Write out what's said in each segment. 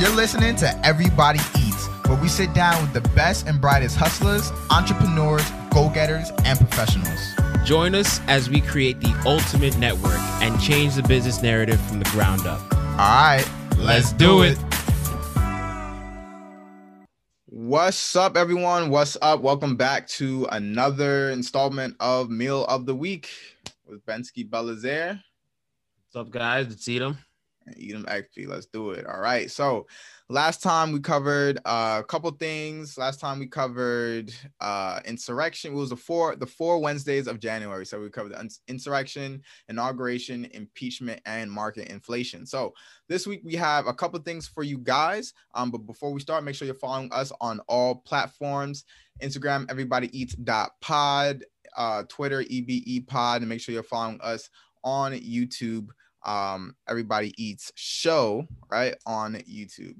You're listening to Everybody Eats, where we sit down with the best and brightest hustlers, entrepreneurs, go getters, and professionals. Join us as we create the ultimate network and change the business narrative from the ground up. All right, Let's do it. What's up, everyone? What's up? Welcome back to another installment of Meal of the Week with Bensky Belazaire. What's up, guys? It's Edom. and Edom XP. Let's do it. All right. So last time we covered uh, a couple things. Last time we covered uh, insurrection. It was the four the four Wednesdays of January. So we covered the insurrection, inauguration, impeachment, and market inflation. So this week we have a couple things for you guys. Um, but before we start, make sure you're following us on all platforms. Instagram, everybody eats dot pod, uh, Twitter, EBE pod, and make sure you're following us on YouTube. Um everybody eats show right on youtube.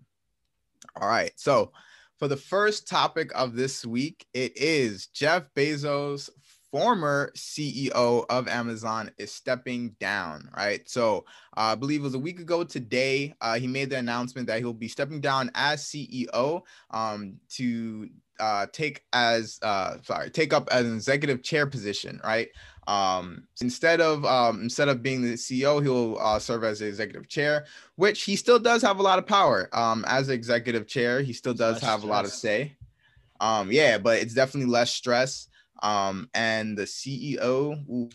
All right so for the first topic of this week it is jeff bezos former ceo of amazon is stepping down right? So uh, i believe it was a week ago today uh, he made the announcement that he'll be stepping down as ceo um, to uh, take as uh, sorry take up an executive chair position right um, instead of um, instead of being the CEO, he'll uh, serve as the executive chair, which he still does have a lot of power. Um, as executive chair, he still does Less have a lot of say. Um, yeah, but it's definitely less stress. Um, and the CEO,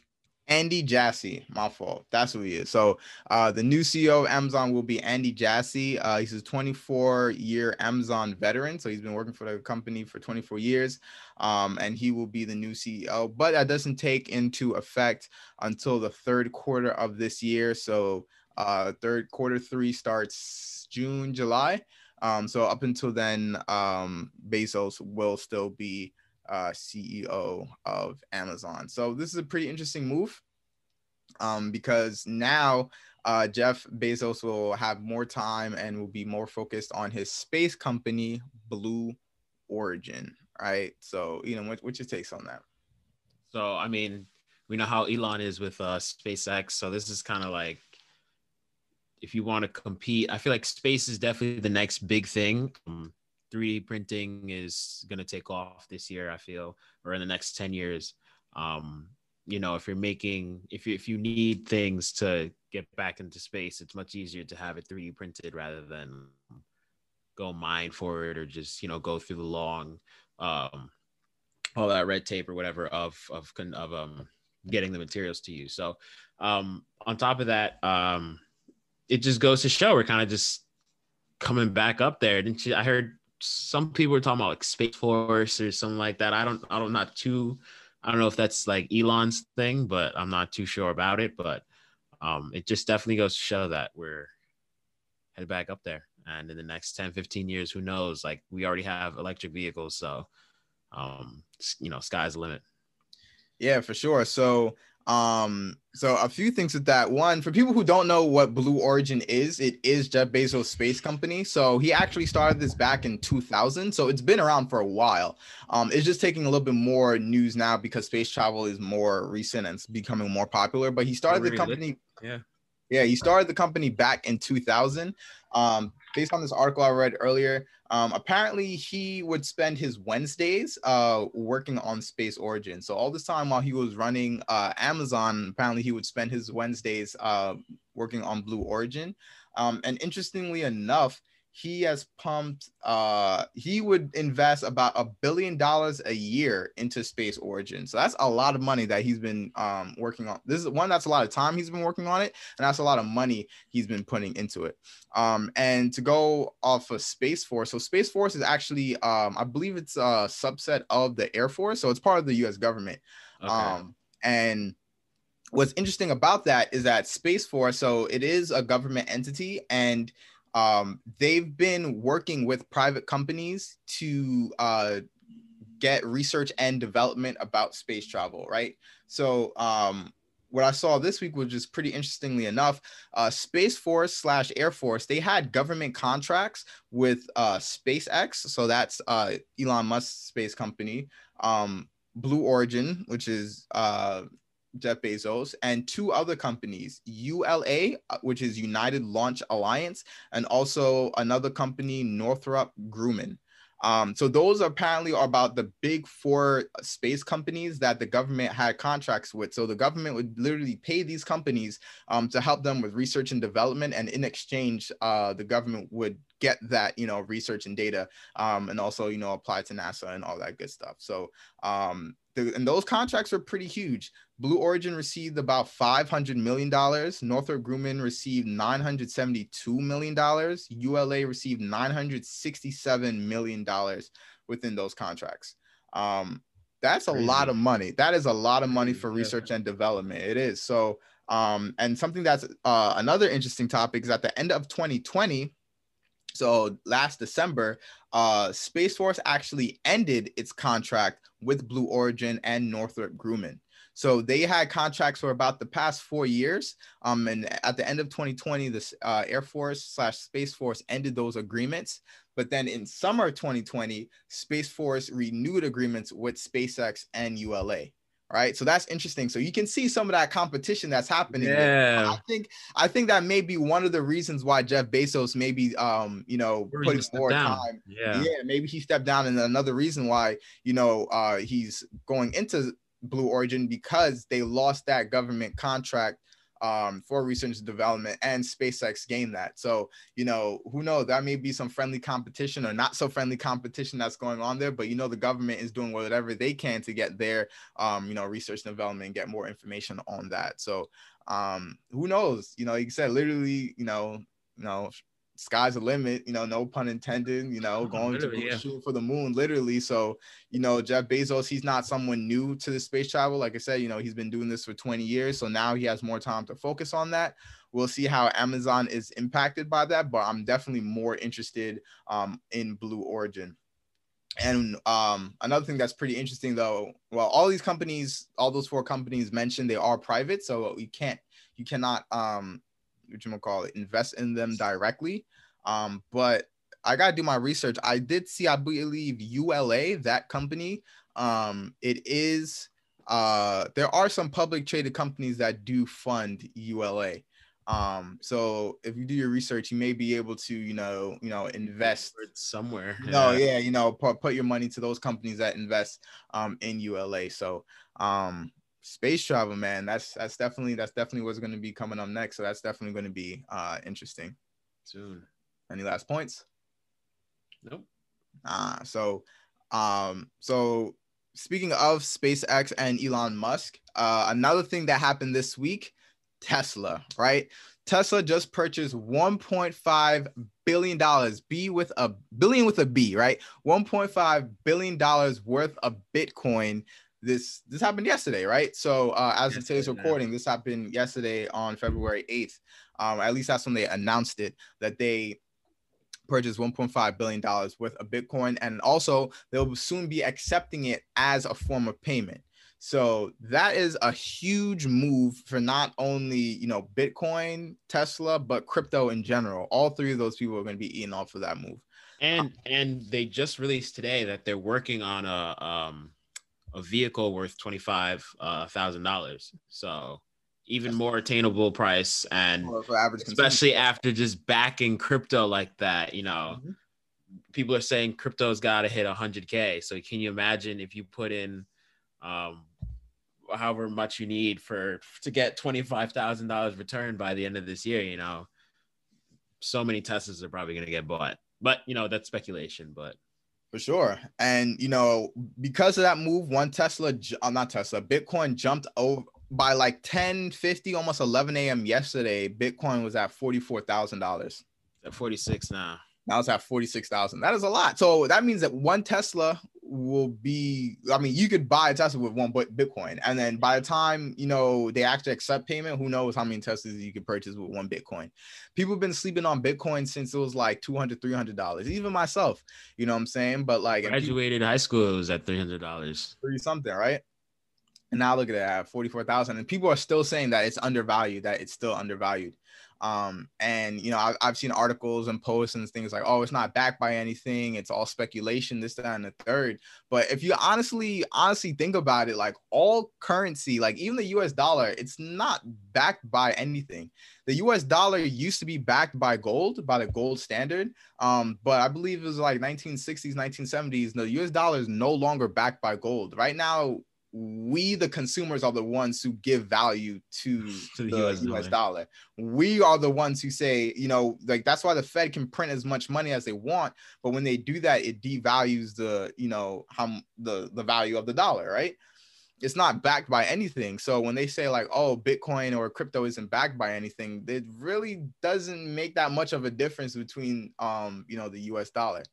Andy Jassy, my fault. That's who he is. So uh, the new CEO of Amazon will be Andy Jassy. Uh, he's a 24 year Amazon veteran. So he's been working for the company for 24 years um, and he will be the new CEO. But that doesn't take into effect until the third quarter of this year. So uh, third quarter three starts June, July. Um, so up until then, um, Bezos will still be uh, CEO of Amazon. So this is a pretty interesting move um, because now uh, Jeff Bezos will have more time and will be more focused on his space company, Blue Origin. Right. So, you know, what, what's your takes on that? So, I mean, we know how Elon is with uh, SpaceX. So, this is kind of like if you want to compete, I feel like space is definitely the next big thing. Um, 3D printing is going to take off this year, I feel, or in the next 10 years. Um, you know, if you're making, if you, if you need things to get back into space, it's much easier to have it 3D printed rather than go mine for it or just, you know, go through the long, um, all that red tape or whatever of, of, of, um, getting the materials to you. So, um, on top of that, um, it just goes to show we're kind of just coming back up there. Didn't you? I heard some people were talking about like Space Force or something like that. I don't, I don't, not too, I don't know if that's like Elon's thing, but I'm not too sure about it. But um, it just definitely goes to show that we're headed back up there. And in the next 10, 15 years, who knows? Like we already have electric vehicles. So, um, you know, sky's the limit. Yeah, for sure. So, um, so a few things with that. One, for people who don't know what Blue Origin is, it is Jeff Bezos' space company. So he actually started this back in 2000. So it's been around for a while. Um, it's just taking a little bit more news now because space travel is more recent and it's becoming more popular. But he started the company. Yeah. Yeah, he started the company back in 2000. Um, based on this article I read earlier, um, apparently he would spend his Wednesdays uh, working on Space Origin. So all this time while he was running uh, Amazon, apparently he would spend his Wednesdays uh, working on Blue Origin. Um, and interestingly enough, he has pumped uh he would invest about a billion dollars a year into space origin so that's a lot of money that he's been um working on. This is one that's a lot of time he's been working on it and that's a lot of money he's been putting into it. Um and to go off of space force so space force is actually um i believe it's a subset of the air force so it's part of the u.s government. Okay. um, and what's interesting about that is that Space Force, so it is a government entity, and um, they've been working with private companies to uh, get research and development about space travel, right? So, um, what I saw this week was just pretty interestingly enough, uh, Space Force slash Air Force, they had government contracts with uh, SpaceX. So that's uh, Elon Musk's space company, um, Blue Origin, which is uh, Jeff Bezos, and two other companies, ULA, uh, which is United Launch Alliance, and also another company, Northrop Grumman. Um, so those apparently are about the big four space companies that the government had contracts with. So the government would literally pay these companies um, to help them with research and development, and in exchange, uh, the government would get that you know research and data, um, and also you know apply to NASA and all that good stuff. So um, the, and those contracts are pretty huge. Blue Origin received about $500 million. Northrop Grumman received $972 million. ULA received $967 million within those contracts. Um, that's a Crazy. lot of money. That is a lot of money for research and development. It is. So, um, and something that's uh, another interesting topic is at the end of 2020, so last December, uh, Space Force actually ended its contract with Blue Origin and Northrop Grumman. So they had contracts for about the past four years. Um, and at the end of 2020, the uh, Air Force slash Space Force ended those agreements. But then in summer 2020, Space Force renewed agreements with SpaceX and ULA right? So that's interesting. So you can see some of that competition that's happening. Yeah. I think I think that may be one of the reasons why Jeff Bezos maybe um, you know, putting more down. time. Yeah. Yeah, maybe he stepped down. And another reason why, you know, uh he's going into Blue Origin because they lost that government contract um, for research and development, and SpaceX gained that. So, you know, who knows? That may be some friendly competition or not so friendly competition that's going on there. But you know, the government is doing whatever they can to get their, um, you know, research and development and get more information on that. So, um, who knows? You know, like you said, literally, you know, you know, sky's the limit, you know, no pun intended, you know, going to yeah. shoot for the moon, literally. So, you know, Jeff Bezos, he's not someone new to the space travel. Like I said, you know, he's been doing this for 20 years. So now he has more time to focus on that. We'll see how Amazon is impacted by that, but I'm definitely more interested um, in Blue Origin. And um, another thing that's pretty interesting, though, well, all these companies, all those four companies mentioned, they are private, so you can't, you cannot um, what you call it, invest in them directly. Um, but I gotta do my research. I did see, I believe ULA, that company. Um, it is uh there are some public traded companies that do fund ULA. Um, so if you do your research, you may be able to, you know, you know, invest somewhere. No, yeah, yeah you know, put, put your money to those companies that invest um in ULA. So um space travel, man, that's that's definitely that's definitely what's going to be coming up next. So that's definitely going to be uh interesting. Soon. Any last points? Nope. Ah, so um, so speaking of SpaceX and Elon Musk, uh, another thing that happened this week, Tesla, right? Tesla just purchased 1.5 billion dollars, B with a billion with a B, right? 1.5 billion dollars worth of Bitcoin this this happened yesterday, right? So uh, as of today's recording, this happened yesterday on February 8th. Um, at least that's when they announced it that they purchased 1.5 billion dollars worth of Bitcoin, and also they'll soon be accepting it as a form of payment. So that is a huge move for not only you know Bitcoin, Tesla, but crypto in general. All three of those people are going to be eating off of that move. And and they just released today that they're working on a um a vehicle worth twenty five uh, thousand dollars. So even more attainable price, and especially consumer. after just backing crypto like that. You know, mm-hmm. people are saying crypto's got to hit hundred k. So can you imagine if you put in, um, however much you need for to get twenty five thousand dollars return by the end of this year? You know, so many Teslas are probably going to get bought. But you know, that's speculation. But for sure. And you know, because of that move, one Tesla, uh, not Tesla, Bitcoin jumped over by like 10, 50, almost 11 a.m. yesterday. Bitcoin was at $44,000. At 46 now. Now it's at 46,000. That is a lot. So that means that one Tesla will be i mean you could buy a tesla with one bitcoin. And then by the time you know they actually accept payment who knows how many teslas you could purchase with one bitcoin. People have been sleeping on bitcoin since it was like 200 300 dollars even myself you know what i'm saying? But like graduated people, high school it was at 300 dollars. Three something right? And now look at that, 44,000. And people are still saying that it's undervalued, that it's still undervalued. Um, and you know, I, have seen articles and posts and things like, oh, it's not backed by anything, it's all speculation, this, that, and the third. But if you honestly, honestly think about it, like all currency, like even the US dollar, it's not backed by anything. The US dollar used to be backed by gold, by the gold standard. Um, but I believe it was like 1960s, 1970s. The US dollar is no longer backed by gold. Right now, we the consumers are the ones who give value to, to the, US, US dollar. dollar. We are the ones who say, you know, like that's why the Fed can print as much money as they want, but when they do that, it devalues the, you know, how the the value of the dollar, right? It's not backed by anything. So when they say like, oh, Bitcoin or crypto isn't backed by anything, it really doesn't make that much of a difference between um, you know, the US dollar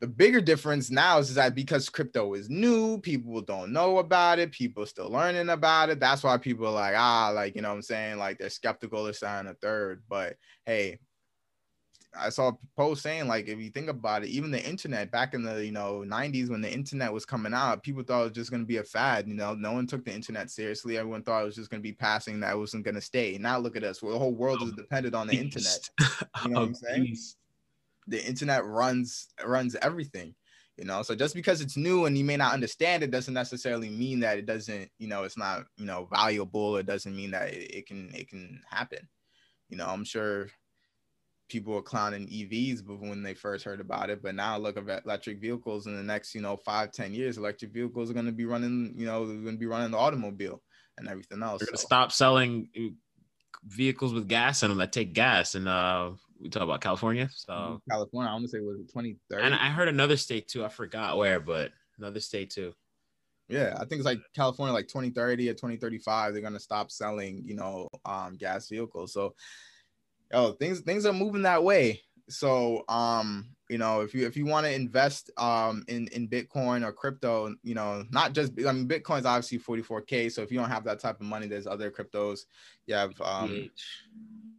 the bigger difference now is that because crypto is new, people don't know about it, people still learning about it. That's why people are like, ah, like, you know what I'm saying? Like they're skeptical or sign a third. But hey, I saw a post saying, like, if you think about it, even the internet back in the you know 90s when the internet was coming out, people thought it was just gonna be a fad. You know, no one took the internet seriously. Everyone thought it was just gonna be passing, that wasn't gonna stay. Now look at us, well, the whole world is dependent on the internet. You know what I'm saying? The internet runs runs everything you know so just because it's new and you may not understand it doesn't necessarily mean that it doesn't you know it's not you know valuable it doesn't mean that it, it can it can happen you know i'm sure people were clowning evs when they first heard about it but now look at electric vehicles in the next you know five ten years electric vehicles are going to be running you know they're going to be running the automobile and everything else they're going to so. stop selling uh, vehicles with gas in them that take gas and uh we talk about California. So mm-hmm. California, I want to say it was it 2030. And I heard another state too. I forgot where, but another state too. Yeah, I think it's like California, like 2030 or 2035, they're gonna stop selling, you know, um, gas vehicles. So, oh, things things are moving that way. So, um, you know, if you if you want to invest um in in Bitcoin or crypto, you know, not just I mean, Bitcoin's obviously 44k. So if you don't have that type of money, there's other cryptos. You have um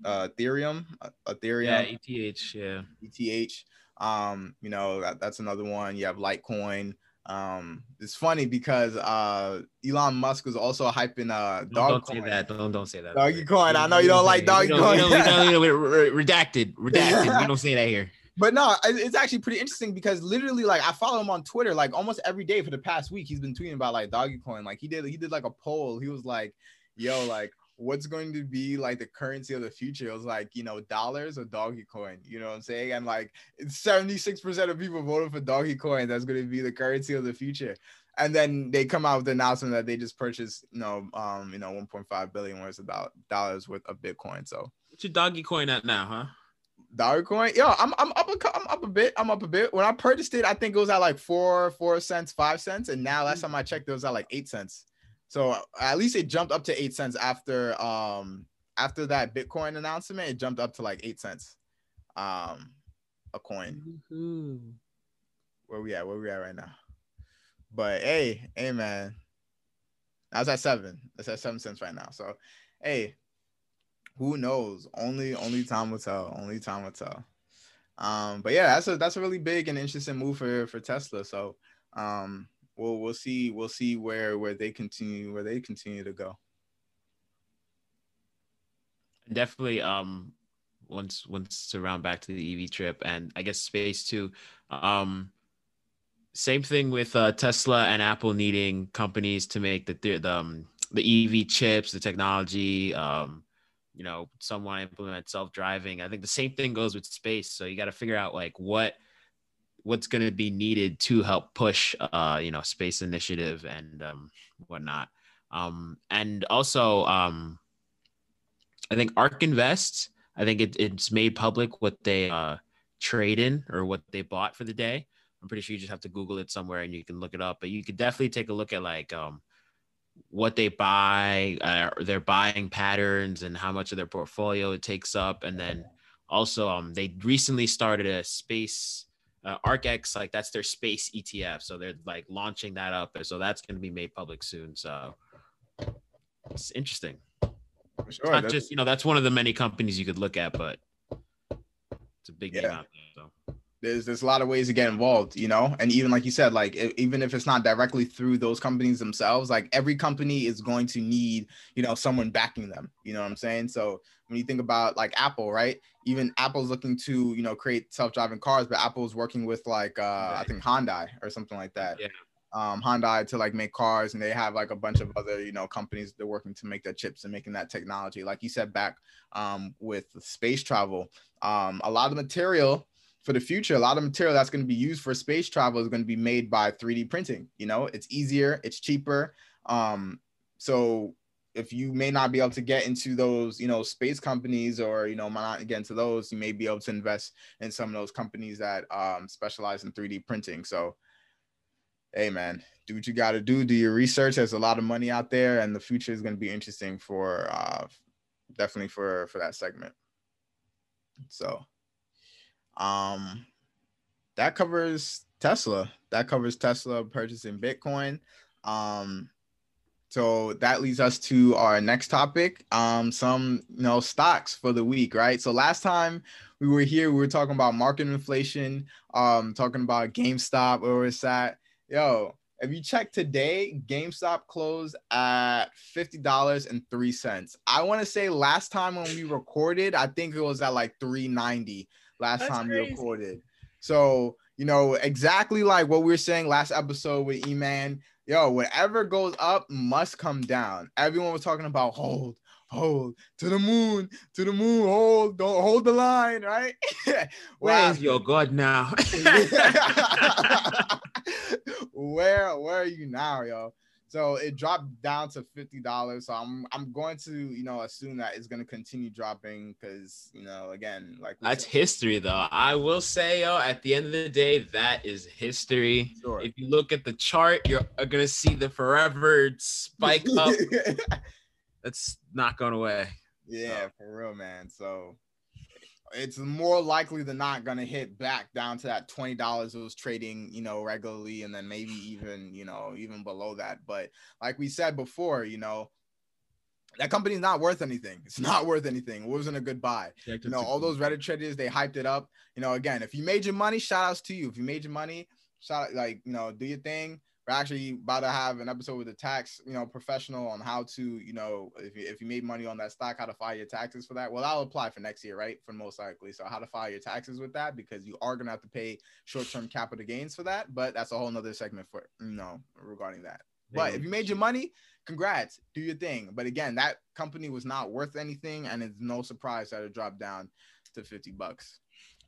uh, Ethereum, uh, Ethereum. Yeah, ETH. Yeah. ETH. Um, you know, that, that's another one. You have Litecoin. Um, it's funny because uh Elon Musk was also hyping uh dog don't, don't say that. Don't don't say that. Doggy coin. I know you don't like doggy coin. redacted. Redacted. we don't say that here. But no, it's actually pretty interesting because literally, like, I follow him on Twitter like almost every day for the past week. He's been tweeting about like doggy coin. Like he did, he did like a poll. He was like, "Yo, like, what's going to be like the currency of the future? It was like, you know, dollars or doggy coin, you know what I'm saying? And like 76% of people voted for doggy coin. That's going to be the currency of the future. And then they come out with the announcement that they just purchased, you know, um, you know, 1.5 billion worth of dollars worth of Bitcoin. So what's your doggy coin at now, huh? Dollar coin, yo, I'm I'm up a I'm up a bit. I'm up a bit. When I purchased it, I think it was at like four four cents, five cents, and now last time I checked, it was at like eight cents. So at least it jumped up to eight cents after um after that Bitcoin announcement. It jumped up to like eight cents, um, a coin. Mm-hmm. Where we at? Where we at right now? But hey, hey man, I was at seven. It's at seven cents right now. So hey, who knows? Only only time will tell. Only time will tell. Um, but yeah, that's a that's a really big and interesting move for for Tesla. So um we'll we'll see we'll see where where they continue where they continue to go. Definitely um once once to round back to the EV trip and I guess space too. Um same thing with uh, Tesla and Apple needing companies to make the the um, the EV chips, the technology. Um, you know, some want to implement self driving. I think the same thing goes with space. So you got to figure out like what what's going to be needed to help push uh you know space initiative and um whatnot um and also um i think ark invest i think it, it's made public what they uh trade in or what they bought for the day i'm pretty sure you just have to google it somewhere and you can look it up but you could definitely take a look at like um what they buy uh, their buying patterns and how much of their portfolio it takes up and then also um they recently started a space uh, ArkX, like that's their space ETF. So they're like launching that up. So that's going to be made public soon. So it's interesting. Sure, it's not just, you know, that's one of the many companies you could look at, but it's a big yeah. name out there. So. There's there's a lot of ways to get involved, you know, and even like you said, like even if it's not directly through those companies themselves, like every company is going to need, you know, someone backing them. You know what I'm saying? So when you think about like Apple, right? Even Apple's looking to, you know, create self-driving cars, but Apple's working with like uh right. I think Hyundai or something like that. Yeah. Um, Hyundai to like make cars, and they have like a bunch of other, you know, companies they're working to make their chips and making that technology. Like you said back um, with space travel, um, a lot of material for the future, a lot of material that's going to be used for space travel is going to be made by 3D printing. You know, it's easier, it's cheaper. Um, so if you may not be able to get into those, you know, space companies or, you know, not get into those, you may be able to invest in some of those companies that um, specialize in 3D printing. So, hey, man, do what you got to do. Do your research. There's a lot of money out there, and the future is going to be interesting for uh, definitely for for that segment. So, um, that covers Tesla. That covers Tesla purchasing Bitcoin. Um, so that leads us to our next topic. Um, some you know stocks for the week, right? So last time we were here, we were talking about market inflation, um, talking about GameStop, where it's at. Yo, if you check today, GameStop closed at fifty dollars and three cents. I want to say last time when we recorded, I think it was at like three ninety last That's time crazy. we recorded. So, you know, exactly like what we were saying last episode with E-Man, yo, whatever goes up must come down. Everyone was talking about hold, hold to the moon, to the moon, hold, don't hold the line, right? Where's your God now? where where are you now, yo? So it dropped down to fifty dollars. So I'm I'm going to you know assume that it's going to continue dropping because you know again like that's said. history though. I will say yo, at the end of the day, that is history. Sure. If you look at the chart, you're uh, going to see the forever spike up. that's not going away. Yeah, so. for real, man. So it's more likely than not going to hit back down to that $20 it was trading, you know, regularly and then maybe even, you know, even below that. But like we said before, you know, that company's not worth anything. It's not worth anything. It wasn't a good buy. you know, all those Reddit traders, they hyped it up. You know, again, if you made your money, shout outs to you. If you made your money, shout like, you know, do your thing we're actually about to have an episode with a tax, you know, professional on how to, you know, if you, if you made money on that stock, how to file your taxes for that. Well, that'll apply for next year, right? For most likely. So how to file your taxes with that because you are gonna have to pay short-term capital gains for that. But that's a whole nother segment for you know regarding that. But if you made your money, congrats, do your thing. But again, that company was not worth anything, and it's no surprise that it dropped down to 50 bucks.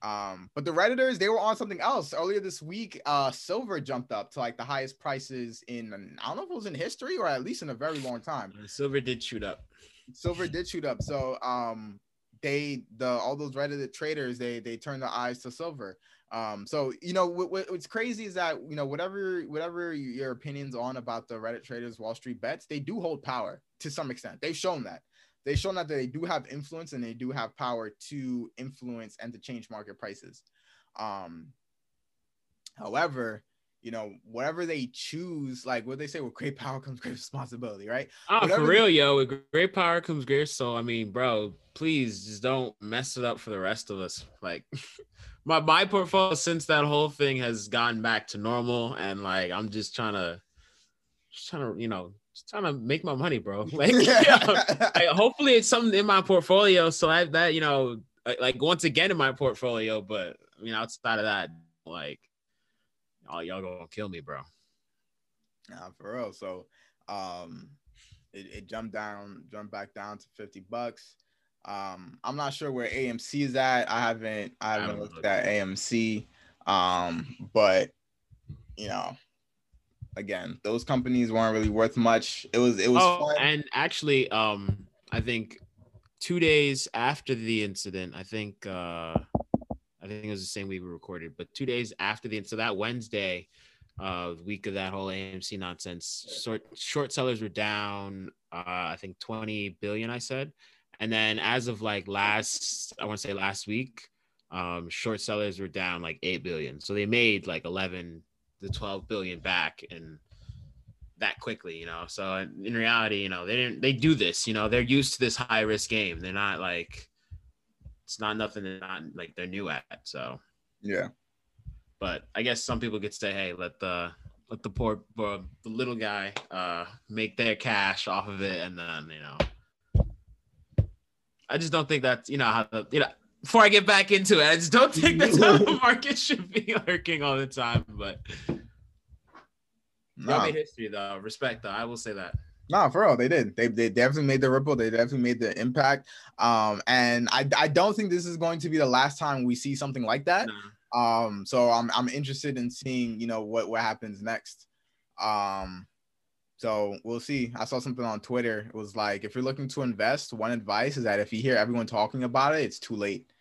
Um, but the Redditors, they were on something else. Earlier this week, uh, silver jumped up to like the highest prices in I don't know if it was in history or at least in a very long time. Silver did shoot up. Silver did shoot up. So um they the all those Reddit traders they they turned their eyes to silver. Um, so you know what, what's crazy is that you know whatever whatever your opinions on about the Reddit traders, Wall Street bets, they do hold power to some extent. They've shown that they've shown that they do have influence and they do have power to influence and to change market prices. Um, however, you know, whatever they choose, like what they say, with great power comes great responsibility, right? Oh, whatever for real, they- yo, with great power comes great. So I mean, bro, please just don't mess it up for the rest of us. Like my my portfolio since that whole thing has gone back to normal, and like I'm just trying to, just trying to, you know, just trying to make my money, bro. Like, you know, like, hopefully it's something in my portfolio so I that you know, like once again in my portfolio. But I mean, outside of that, like, oh, y'all gonna kill me, bro. Nah, for real. So, um, it, it jumped down, jumped back down to fifty bucks. Um, I'm not sure where AMC is at. I haven't, I haven't, I looked, looked at AMC. Um, but you know, again, those companies weren't really worth much. It was it was oh, fun. and actually, um, I think two days after the incident, I think uh I think it was the same week we recorded, but two days after the so that Wednesday, uh, week of that whole AMC nonsense, short short sellers were down. Uh, I think 20 billion. I said, and then as of like last, I want to say last week, um, short sellers were down like eight billion. So they made like 11 the 12 billion back and that quickly, you know. So in reality, you know, they didn't they do this, you know, they're used to this high risk game. They're not like it's not nothing they're not like they're new at. So yeah. But I guess some people could say, hey, let the let the poor the little guy uh make their cash off of it and then you know I just don't think that's you know how the you know before I get back into it, I just don't think that's how the market should be lurking all the time. But nah. y'all made history though. Respect though. I will say that. No, for real, they did. They, they definitely made the ripple. They definitely made the impact. Um, and I, I don't think this is going to be the last time we see something like that. Um, so I'm I'm interested in seeing, you know, what what happens next. Um, so we'll see. I saw something on Twitter. It was like, if you're looking to invest, one advice is that if you hear everyone talking about it, it's too late.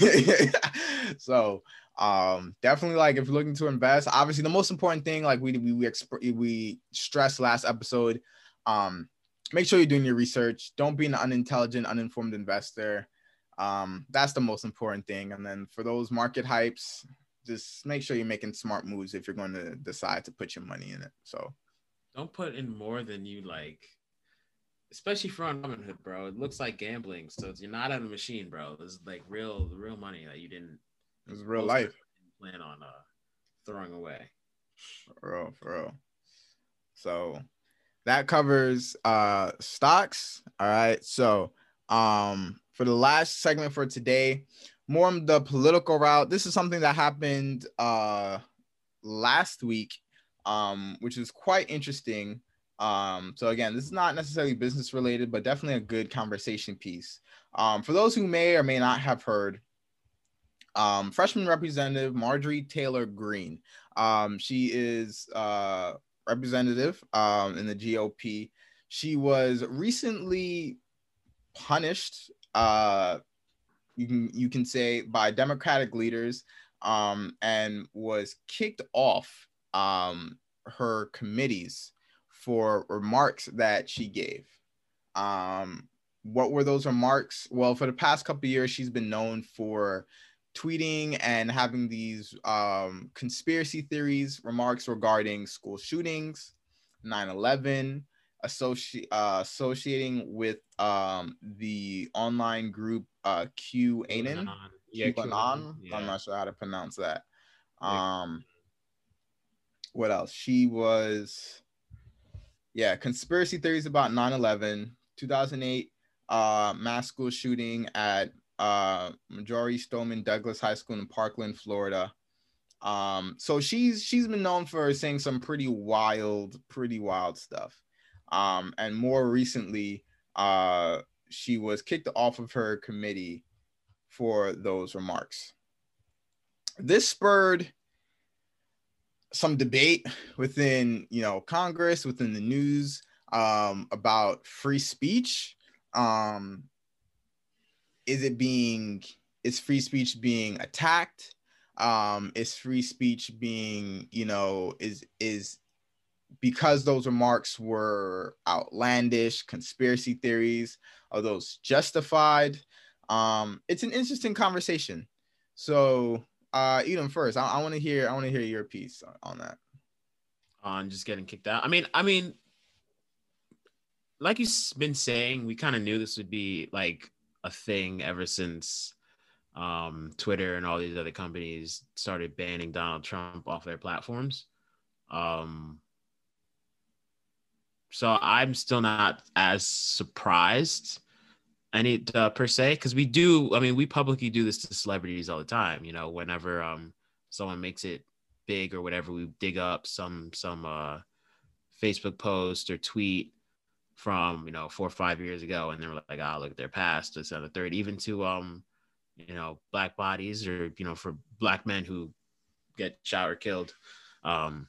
so um definitely like if you're looking to invest obviously the most important thing like we we we, exp- we stressed last episode um make sure you're doing your research. Don't be an unintelligent uninformed investor. Um that's the most important thing. And then for those market hypes just make sure you're making smart moves if you're going to decide to put your money in it. So don't put in more than you like especially for on Robinhood, bro. It looks like gambling. So you're not on a machine, bro. This is like real, real money that you didn't. It's real life. Plan on uh, throwing away. For real, for real. So that covers uh stocks. All right. So um for the last segment for today, more on the political route. This is something that happened uh last week, um, which is quite interesting. Um, so again, this is not necessarily business related, but definitely a good conversation piece. Um, for those who may or may not have heard, um, freshman representative Marjorie Taylor Greene. Um, she is uh, representative um, in the GOP. She was recently punished. Uh, you can you can say by Democratic leaders, um, and was kicked off her committees for remarks that she gave. Um, what were those remarks? Well, for the past couple years, she's been known for tweeting and having these um, conspiracy theories remarks regarding school shootings, 9/11, associ- uh, associating with um, the online group uh, QAnon. Yeah, QAnon. Yeah. I'm not sure how to pronounce that. Um, what else? She was yeah, conspiracy theories about 9/11, 2008 uh, mass school shooting at uh, Marjory Stoneman Douglas High School in Parkland, Florida. Um, so she's she's been known for saying some pretty wild, pretty wild stuff. Um, and more recently, uh, she was kicked off of her committee for those remarks. This spurred some debate within you know Congress, within the news um, about free speech. Um, is it being is free speech being attacked? Um, is free speech being you know is is because those remarks were outlandish conspiracy theories are those justified um it's an interesting conversation so uh Edom first. I, I want to hear I want to hear your piece on, on that. On just getting kicked out. I mean, I mean, like you've been saying, we kind of knew this would be like a thing ever since um, Twitter and all these other companies started banning Donald Trump off their platforms. Um, so I'm still not as surprised any uh, per se because we do i mean we publicly do this to celebrities all the time you know whenever um someone makes it big or whatever we dig up some some uh facebook post or tweet from you know four or five years ago and they're like oh look at their past this and the third even to um you know black bodies or you know for black men who get shot or killed um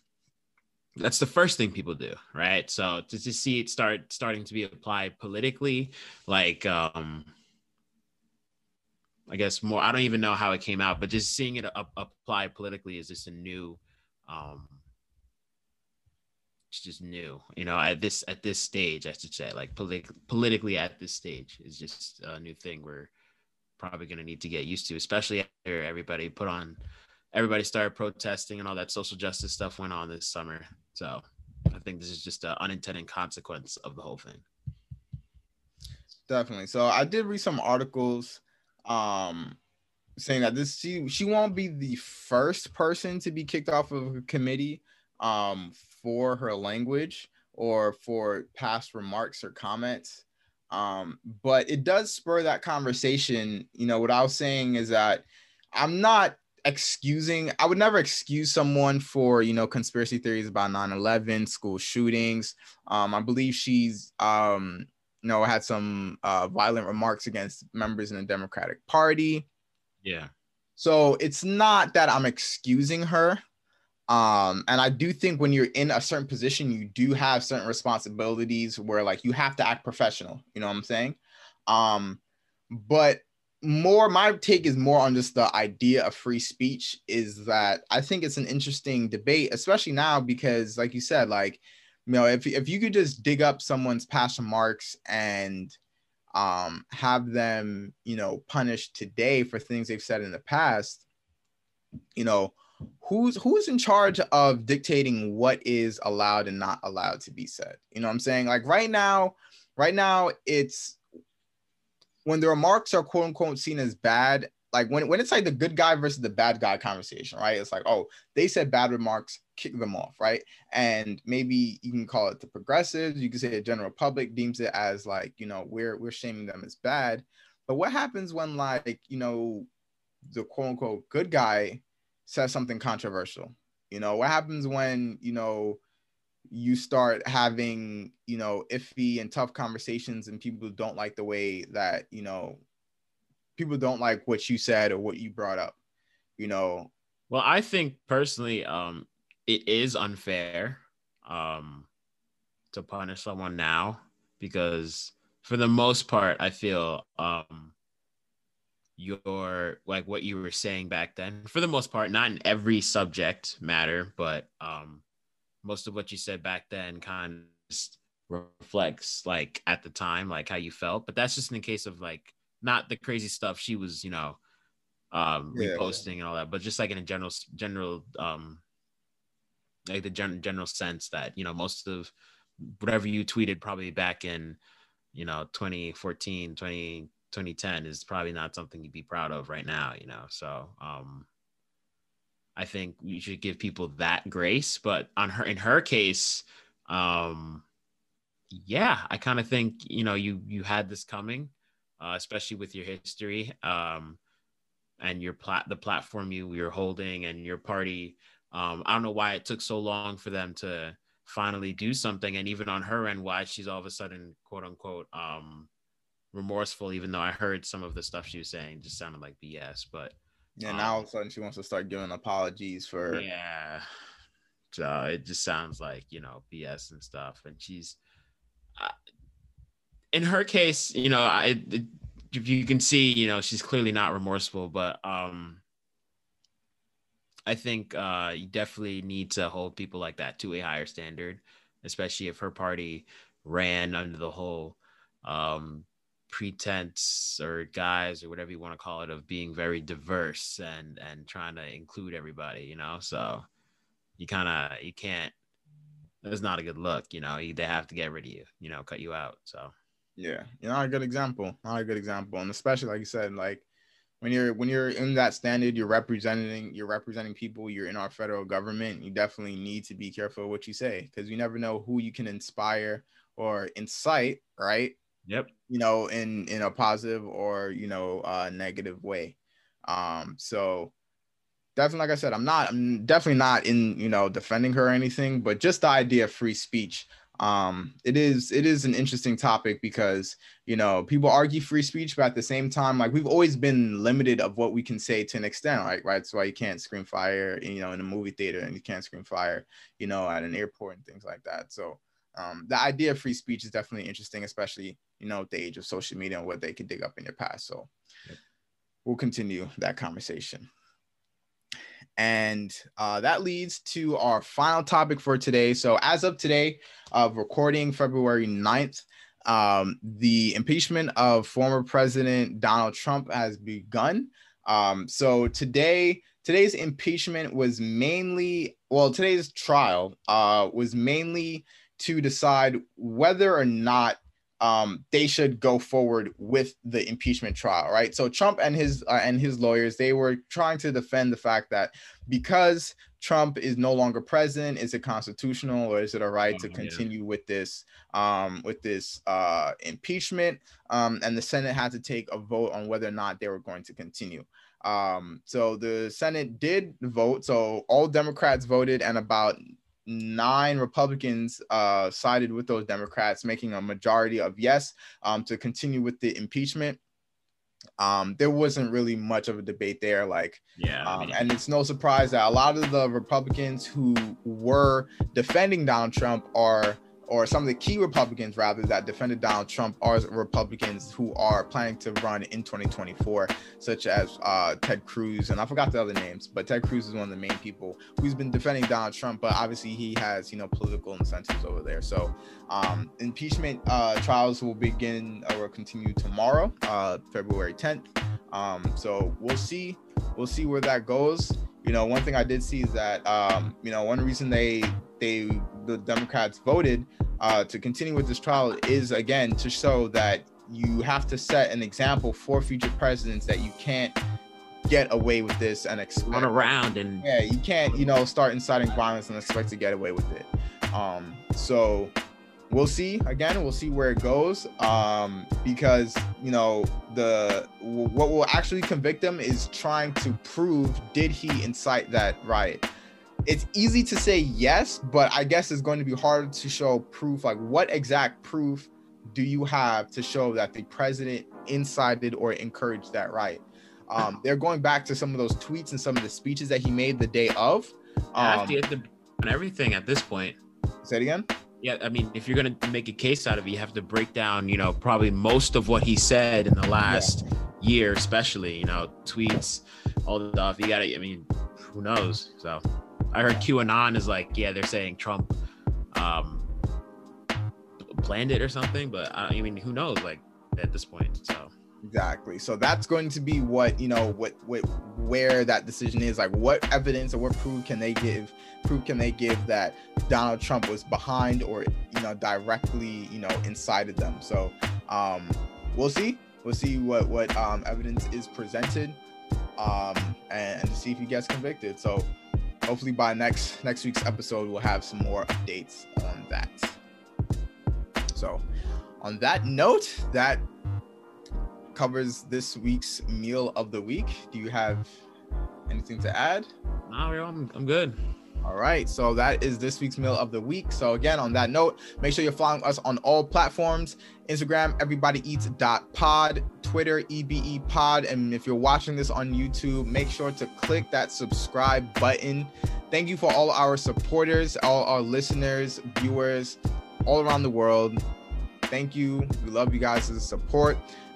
that's the first thing people do right so to, to see it start starting to be applied politically like um i guess more i don't even know how it came out but just seeing it up, politically is just a new um it's just new you know at this at this stage i should say like politi- politically at this stage is just a new thing we're probably going to need to get used to especially after everybody put on everybody started protesting and all that social justice stuff went on this summer. So I think this is just an unintended consequence of the whole thing. Definitely. So I did read some articles um, saying that this she she won't be the first person to be kicked off of a committee um, for her language or for past remarks or comments. Um, but it does spur that conversation. You know, what I was saying is that I'm not excusing, I would never excuse someone for, you know, conspiracy theories about 9 11, school shootings. Um, I believe she's, um, you know, had some uh, violent remarks against members in the Democratic Party. Yeah. So it's not that I'm excusing her. Um, and I do think when you're in a certain position, you do have certain responsibilities where like you have to act professional. You know what I'm saying? Um, but more my take is more on just the idea of free speech is that I think it's an interesting debate, especially now because, like you said, like you know, if if you could just dig up someone's past remarks and um have them, you know, punished today for things they've said in the past, you know, who's who's in charge of dictating what is allowed and not allowed to be said? You know what I'm saying? Like right now, right now it's when the remarks are quote unquote seen as bad, like when, when it's like the good guy versus the bad guy conversation, right? It's like, oh, they said bad remarks, kick them off, right? And maybe you can call it the progressives, you can say the general public deems it as like, you know, we're we're shaming them as bad. But what happens when like, you know, the quote unquote good guy says something controversial? You know, what happens when, you know, you start having you know iffy and tough conversations and people don't like the way that you know people don't like what you said or what you brought up you know? Well i think personally um it is unfair um to punish someone now because for the most part i feel um your like what you were saying back then for the most part not in every subject matter but um most of what you said back then kind of reflects like at the time like how you felt but that's just in the case of like not the crazy stuff she was you know um yeah, reposting and all that but just like in a general general um like the gen- general sense that you know most of whatever you tweeted probably back in you know 2014 20 2010 is probably not something you'd be proud of right now you know so um I think we should give people that grace. But on her, in her case, um, yeah, I kind of think you know you you had this coming, uh, especially with your history um, and your plat the platform you you're holding and your party. Um, I don't know why it took so long for them to finally do something, and even on her end, why she's all of a sudden quote unquote um, remorseful. Even though I heard some of the stuff she was saying just sounded like BS, but yeah, now um, all of a sudden she wants to start giving apologies for. Yeah. So it just sounds like, you know, BS and stuff. And she's, uh, in her case, you know, I, it, if you can see, you know, she's clearly not remorseful, but um, I think uh, you definitely need to hold people like that to a higher standard, especially if her party ran under the whole um, pretense or guys or whatever you want to call it of being very diverse and and trying to include everybody you know? So you kind of you can't it's not a good look you know? They have to get rid of you you know cut you out so. Yeah you know a good example not a good example and especially like you said like when you're when you're in that standard you're representing you're representing people you're in our federal government you definitely need to be careful what you say because you never know who you can inspire or incite right Yep. You know, in in a positive or you know uh, negative way. Um, so definitely, like I said, I'm not. I'm definitely not in you know defending her or anything, but just the idea of free speech. Um, it is it is an interesting topic because you know people argue free speech, but at the same time, like we've always been limited of what we can say to an extent, right? Right. That's why you can't scream fire, you know, in a movie theater, and you can't scream fire, you know, at an airport and things like that. So um, the idea of free speech is definitely interesting, especially you know the age of social media and what they could dig up in your past. So yep. we'll continue that conversation. And uh, that leads to our final topic for today. So as of today, of recording February 9th, um, the impeachment of former President Donald Trump has begun. Um, so today, today's impeachment was mainly, well, today's trial uh, was mainly to decide whether or not um, they should go forward with the impeachment trial, right? So Trump and his uh, and his lawyers they were trying to defend the fact that because Trump is no longer president, is it constitutional or is it a right oh, to continue yeah. with this um, with this uh, impeachment? Um, and the Senate had to take a vote on whether or not they were going to continue. Um, so the Senate did vote. So all Democrats voted, and about nine Republicans uh, sided with those Democrats, making a majority of yes um, to continue with the impeachment. Um, there wasn't really much of a debate there, like, yeah, um, and it's no surprise that a lot of the Republicans who were defending Donald Trump are or some of the key Republicans rather that defended Donald Trump are Republicans who are planning to run in 2024, such as uh, Ted Cruz and I forgot the other names, but Ted Cruz is one of the main people who's been defending Donald Trump, but obviously he has you know political incentives over there. So um, impeachment uh, trials will begin or continue tomorrow, uh, February 10th. Um, so we'll see, we'll see where that goes. You know, one thing I did see is that um, you know one reason they they the Democrats voted uh, to continue with this trial is again to show that you have to set an example for future presidents that you can't get away with this and expect. Run around and yeah you can't you know start inciting violence and expect to get away with it. Um so we'll see again we'll see where it goes um because you know the what will actually convict him is trying to prove did he incite that riot it's easy to say yes, but I guess it's going to be hard to show proof. Like, what exact proof do you have to show that the president incited or encouraged that right? Um, they're going back to some of those tweets and some of the speeches that he made the day of. Um, you have to on everything at this point. Say it again. Yeah, I mean, if you're gonna make a case out of it, you have to break down, you know, probably most of what he said in the last yeah. year, especially, you know, tweets, all the stuff. You gotta, I mean, who knows? So I heard QAnon is like, yeah, they're saying Trump um, planned it or something, but I, I mean, who knows? Like at this point, so exactly. So that's going to be what you know, what what where that decision is. Like, what evidence or what proof can they give? Proof can they give that Donald Trump was behind or you know directly you know incited them? So um, we'll see. We'll see what what um, evidence is presented um, and, and to see if he gets convicted. So hopefully by next next week's episode we'll have some more updates on that so on that note that covers this week's meal of the week do you have anything to add no I'm, I'm good all right, so that is this week's meal of the week. So again, on that note, make sure you're following us on all platforms: Instagram, everybody eats pod, Twitter, EBE pod, and if you're watching this on YouTube, make sure to click that subscribe button. Thank you for all our supporters, all our listeners, viewers, all around the world. Thank you. We love you guys' for the support,